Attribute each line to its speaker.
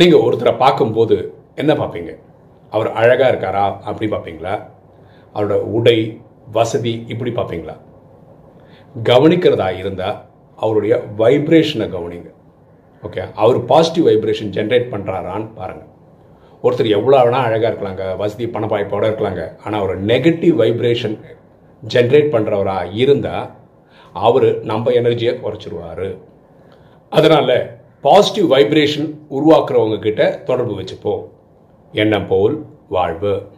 Speaker 1: நீங்கள் ஒருத்தரை பார்க்கும்போது என்ன பார்ப்பீங்க? அவர் அழகாக இருக்காரா? அப்படி பார்ப்பீங்களா? அவரோட உடை வசதி இப்படி பார்ப்பீங்களா? கவனிக்கிறதா இருந்தால் அவருடைய வைப்ரேஷனை கவனிங்க. ஓகே அவர் பாசிட்டிவ் வைப்ரேஷன் ஜென்ரேட் பண்ணுறாரான்னு பாருங்கள் ஒருத்தர் எவ்வளோ வேணால் அழகாக இருக்கலாங்க வசதி பணப்பாய்ப்போட இருக்கலாங்க ஆனால் ஒரு நெகட்டிவ் வைப்ரேஷன் ஜென்ரேட் பண்ணுறவராக இருந்தால் அவர் நம்ம எனர்ஜியை குறைச்சிருவார். அதனால் பாசிட்டிவ் வைப்ரேஷன் உருவாக்குறவங்க கிட்ட தொடர்பு வச்சுப்போம். எண்ணம் போல்? வாழ்வு.